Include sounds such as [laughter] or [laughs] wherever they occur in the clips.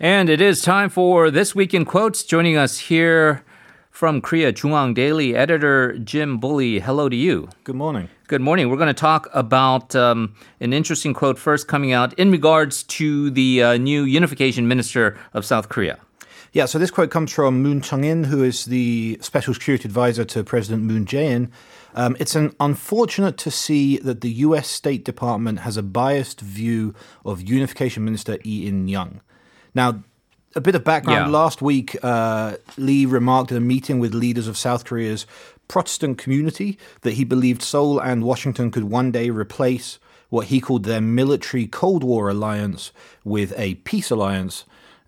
And it is time for This Week in Quotes. Joining us here from Korea JoongAng Daily, editor Jim Bulley. Hello to you. Good morning. Good morning. We're going to talk about um, an interesting quote first coming out in regards to the uh, new unification minister of South Korea. Yeah, so this quote comes from Moon Chung-in, who is the special security advisor to President Moon Jae-in. Um, it's an unfortunate to see that the U.S. State Department has a biased view of Unification Minister Lee In-young. Now, a bit of background. Yeah. Last week, uh, Lee remarked at a meeting with leaders of South Korea's Protestant community that he believed Seoul and Washington could one day replace what he called their military Cold War alliance with a peace alliance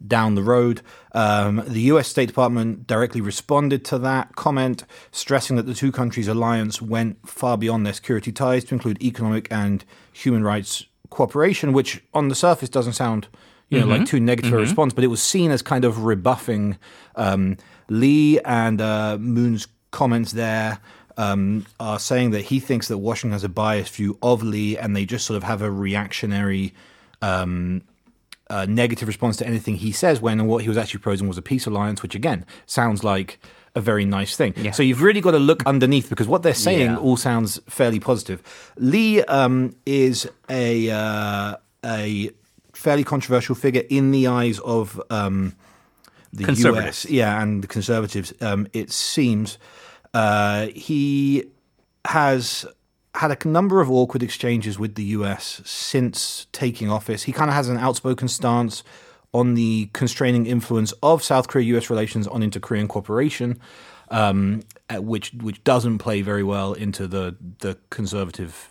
down the road. Um, the US State Department directly responded to that comment, stressing that the two countries' alliance went far beyond their security ties to include economic and human rights cooperation, which on the surface doesn't sound you know, like too negative a response, but it was seen as kind of rebuffing um, Lee and uh, Moon's comments there. Um, are saying that he thinks that Washington has a biased view of Lee, and they just sort of have a reactionary, um, uh, negative response to anything he says. When what he was actually proposing was a peace alliance, which again sounds like a very nice thing. Yeah. So you've really got to look underneath because what they're saying Yeah. all sounds fairly positive. Lee um, is a uh, a fairly controversial figure in the eyes of um, the US, yeah, and the conservatives. Um, it seems uh, he has had a number of awkward exchanges with the US since taking office. He kind of has an outspoken stance on the constraining influence of South Korea US relations on inter Korean cooperation, um, uh, which which doesn't play very well into the the conservative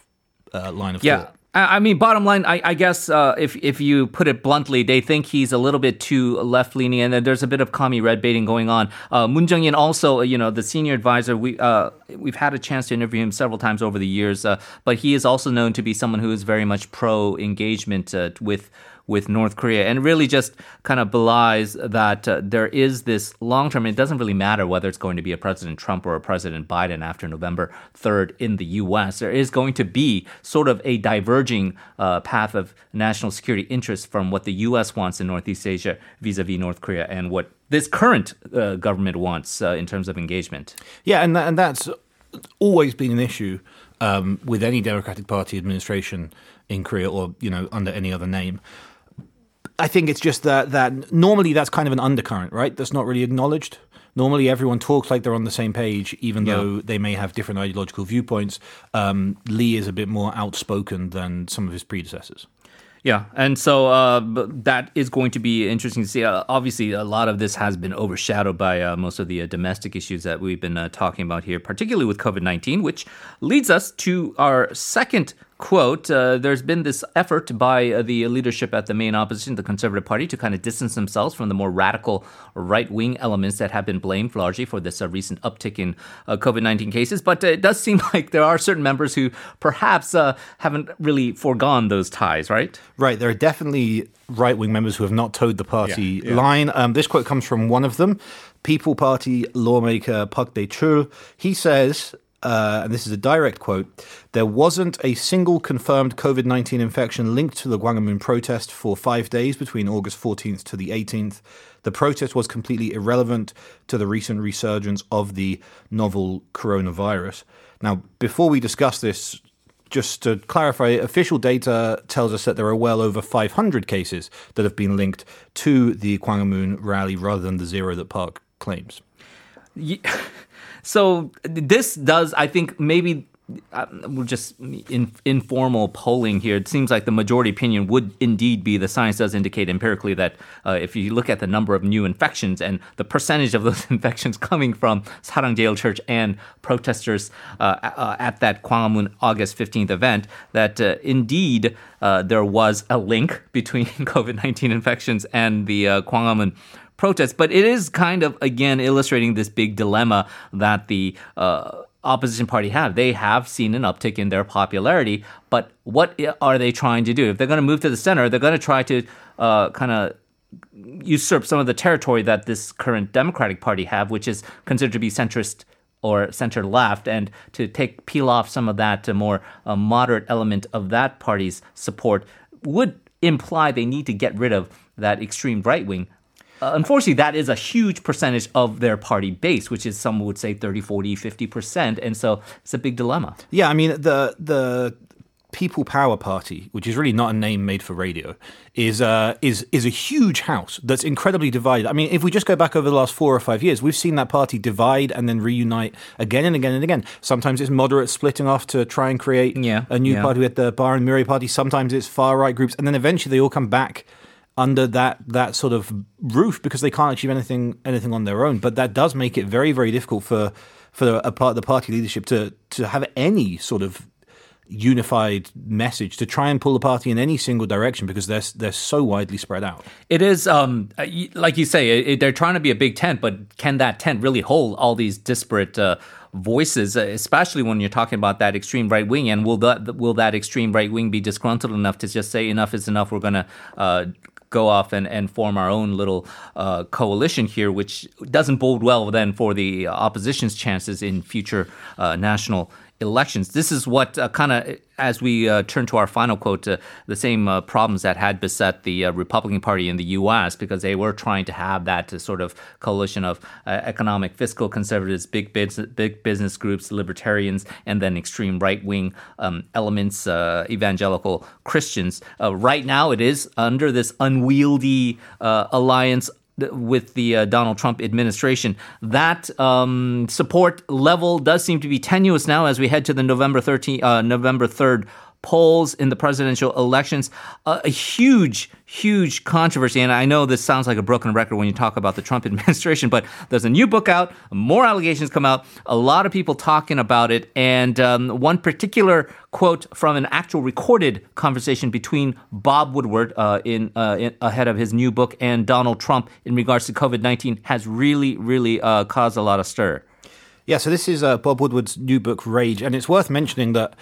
uh, line of Yeah. thought. I mean, bottom line, I, I guess uh, if if you put it bluntly, they think he's a little bit too left leaning, and then there's a bit of commie red baiting going on. Uh, Moon Chung-in also, uh, you know, the senior advisor. We uh, we've had a chance to interview him several times over the years, uh, but he is also known to be someone who is very much pro engagement uh, with with North Korea, and really just kind of belies that uh, there is this long term. It doesn't really matter whether it's going to be a President Trump or a President Biden after November 3rd in the U.S. There is going to be sort of a diverging uh, path of national security interests from what the U.S. wants in Northeast Asia vis-a-vis North Korea and what this current uh, government wants uh, in terms of engagement. Yeah, and and that's always been an issue um, with any Democratic Party administration in Korea, or you know, under any other name. I think it's just that that normally that's kind of an undercurrent, right? That's not really acknowledged. Normally, everyone talks like they're on the same page, even Yeah. though they may have different ideological viewpoints. Um, Lee is a bit more outspoken than some of his predecessors. Yeah, and so uh, that is going to be interesting to see. Uh, obviously, a lot of this has been overshadowed by uh, most of the uh, domestic issues that we've been uh, talking about here, particularly with COVID 19, which leads us to our second quote. Uh, there's been this effort by uh, the leadership at the main opposition, the Conservative Party, to kind of distance themselves from the more radical right wing elements that have been blamed largely for this uh, recent uptick in uh, COVID 19 cases. But uh, it does seem [laughs] like there are certain members who perhaps uh, haven't really foregone those ties, right? Right, there are definitely right wing members who have not towed the party line. Um, this quote comes from one of them, People Party lawmaker Park Dae Chul. He says, uh, and this is a direct quote, there wasn't a single confirmed COVID 19 infection linked to the Gwanghwamun protest for five days between August 14th to the 18th. The protest was completely irrelevant to the recent resurgence of the novel coronavirus. Now, before we discuss this, just to clarify, official data tells us that there are well over 500 cases that have been linked to the Gwanghwamun rally rather than the zero that Park claims. Ye- [laughs] So this does, I think, maybe uh, we're just in informal polling here. It seems like the majority opinion would indeed be the science does indicate empirically that uh, if you look at the number of new infections and the percentage of those [laughs] infections coming from Sarang Jeil Church and protesters uh, uh, at that Gwanghwamun August 15th event, that uh, indeed uh, there was a link between [laughs] COVID 19 infections and the uh, Gwanghwamun protests. But it is kind of, again, illustrating this big dilemma that the uh, opposition party have. They have seen an uptick in their popularity, but what are they trying to do? If they're going to move to the center, they're going to try to uh, kind of usurp some of the territory that this current Democratic Party have, which is considered to be centrist or center left, and to take peel off some of that uh, more uh, moderate element of that party's support would imply they need to get rid of that extreme right wing. Uh, unfortunately, that is a huge percentage of their party base, which is some would say 30, 40, 50%. And so it's a big dilemma. Yeah, I mean, the, the, People Power Party, which is really not a name made for radio, is uh, is is a huge house that's incredibly divided. I mean, if we just go back over the last four or five years, we've seen that party divide and then reunite again and again and again. Sometimes it's moderate splitting off to try and create yeah, a new yeah. party with the Bareunmirae party. Sometimes it's far right groups, and then eventually they all come back under that that sort of roof because they can't achieve anything anything on their own. But that does make it very very difficult for for a part the party leadership to to have any sort of unified message to try and pull the party in any single direction because they're they're so widely spread out. It is, um, like you say, it, they're trying to be a big tent, but can that tent really hold all these disparate? Uh, voices, uh, especially when you're talking about that extreme right wing. And will that will that extreme right wing be disgruntled enough to just say enough is enough? We're to uh, go off and, and form our own little uh, coalition here, which doesn't bode well then for the opposition's chances in future uh, national elections. This is what uh, kind of, as we uh, turn to our final quote, uh, the same uh, problems that had beset the uh, Republican Party in the U.S. because they were trying to have that uh, sort of coalition of economic, fiscal conservatives, big business, big business groups, libertarians, and then extreme right wing um, elements, evangelical Christians. right now, it is under this unwieldy alliance with the uh, Donald Trump administration. That um, support level does seem to be tenuous now as we head to the November 13, uh, November 3rd polls in the presidential elections. Uh, a huge, huge controversy. And I know this sounds like a broken record when you talk about the Trump [laughs] administration, but there's a new book out, more allegations come out, a lot of people talking about it. And um, one particular quote from an actual recorded conversation between Bob Woodward uh, in, uh, in, ahead of his new book and Donald Trump in regards to COVID 19 has really, really uh, caused a lot of stir. Yeah, so this is uh, Bob Woodward's new book, Rage, and it's worth mentioning that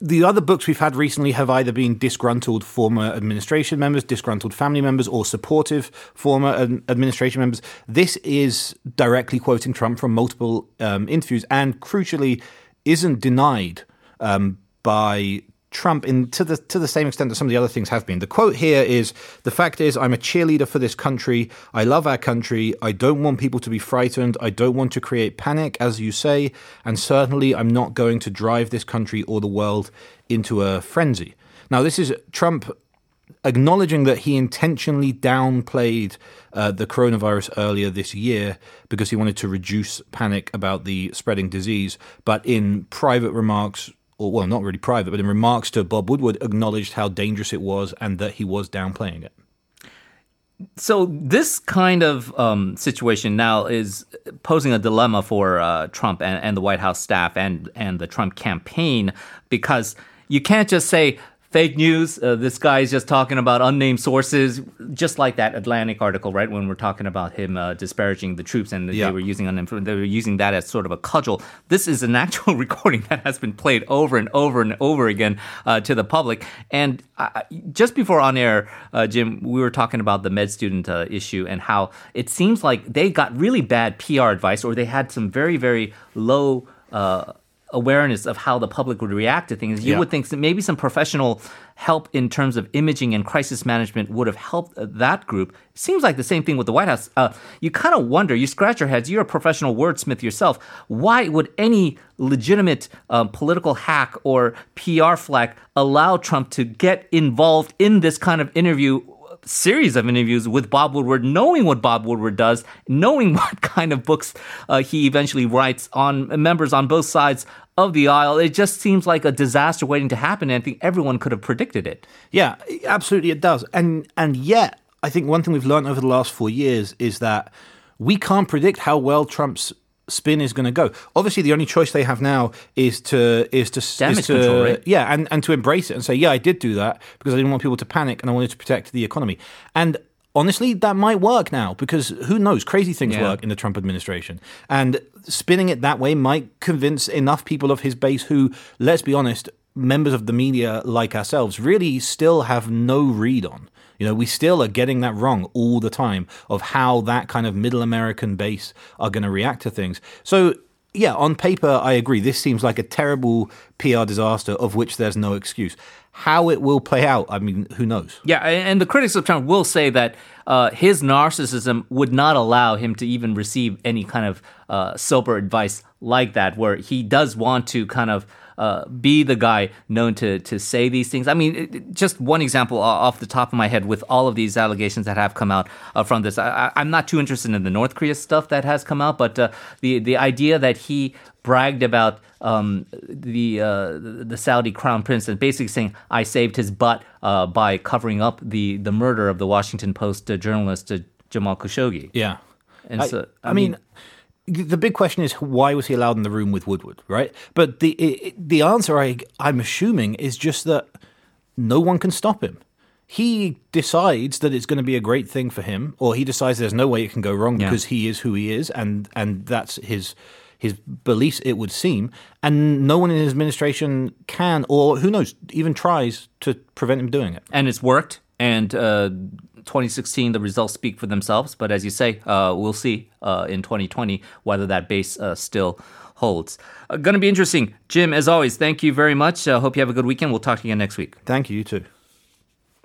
the other books we've had recently have either been disgruntled former administration members, disgruntled family members, or supportive former administration members. This is directly quoting Trump from multiple um, interviews and crucially isn't denied um, by Trump in to the to the same extent that some of the other things have been. The quote here is the fact is I'm a cheerleader for this country. I love our country. I don't want people to be frightened. I don't want to create panic as you say, and certainly I'm not going to drive this country or the world into a frenzy. Now this is Trump acknowledging that he intentionally downplayed uh, the coronavirus earlier this year because he wanted to reduce panic about the spreading disease, but in private remarks or well, not really private, but in remarks to Bob Woodward, acknowledged how dangerous it was and that he was downplaying it. So this kind of um, situation now is posing a dilemma for uh, Trump and, and the White House staff and and the Trump campaign because you can't just say fake news. Uh, this guy is just talking about unnamed sources, just like that Atlantic article, right? When we're talking about him uh, disparaging the troops and yeah. they were using unnamed, they were using that as sort of a cudgel. This is an [laughs] actual recording that has been played over and over and over again uh, to the public. And just before on air, uh, Jim, we were talking about the med student uh, issue and how it seems like they got really bad PR advice, or they had some very very low uh, awareness of how the public would react to things, you yeah. would think that maybe some professional help in terms of imaging and crisis management would have helped that group. Seems like the same thing with the White House. Uh, you kind of wonder, you scratch your heads, you're a professional wordsmith yourself. Why would any legitimate um, political hack or PR flack allow Trump to get involved in this kind of interview series of interviews with Bob Woodward, knowing what Bob Woodward does, knowing [laughs] what kind of books uh, he eventually writes on members on both sides of the aisle. It just seems like a disaster waiting to happen. And I think everyone could have predicted it. Yeah, absolutely, it does. And and yet, I think one thing we've learned over the last four years is that we can't predict how well Trump's spin is going to go. Obviously, the only choice they have now is to is to damage is to, control, right? yeah, and and to embrace it and say, yeah, I did do that because I didn't want people to panic and I wanted to protect the economy. And honestly, that might work now because who knows? Crazy things yeah. work in the Trump administration, and spinning it that way might convince enough people of his base who, let's be honest, members of the media like ourselves really still have no read on. You know, we still are getting that wrong all the time of how that kind of middle American base are going to react to things. So, yeah, on paper, I agree. This seems like a terrible PR disaster of which there's no excuse. How it will play out, I mean, who knows? Yeah, and the critics of Trump will say that uh, his narcissism would not allow him to even receive any kind of uh, sober advice like that, where he does want to kind of uh, be the guy known to to say these things. I mean, it, just one example off the top of my head with all of these allegations that have come out uh, from this. I, am not too interested in the North Korea stuff that has come out, but uh, the the idea that he bragged about um, the uh, the Saudi crown prince and basically saying I saved his butt uh, by covering up the the murder of the Washington Post uh, journalist Jamal Khashoggi. Yeah, and I, so I, I mean, mean the big question is why was he allowed in the room with Woodward, right? But the it, the answer I I'm assuming is just that no one can stop him. He decides that it's going to be a great thing for him, or he decides there's no way it can go wrong yeah. because he is who he is, and and that's his his beliefs. It would seem, and no one in his administration can, or who knows, even tries to prevent him doing it. And it's worked. And uh, 2016, the results speak for themselves. But as you say, uh, we'll see uh, in 2020 whether that base uh, still holds. Uh, going to be interesting. Jim, as always, thank you very much. Uh, hope you have a good weekend. We'll talk to you again next week. Thank you, you too.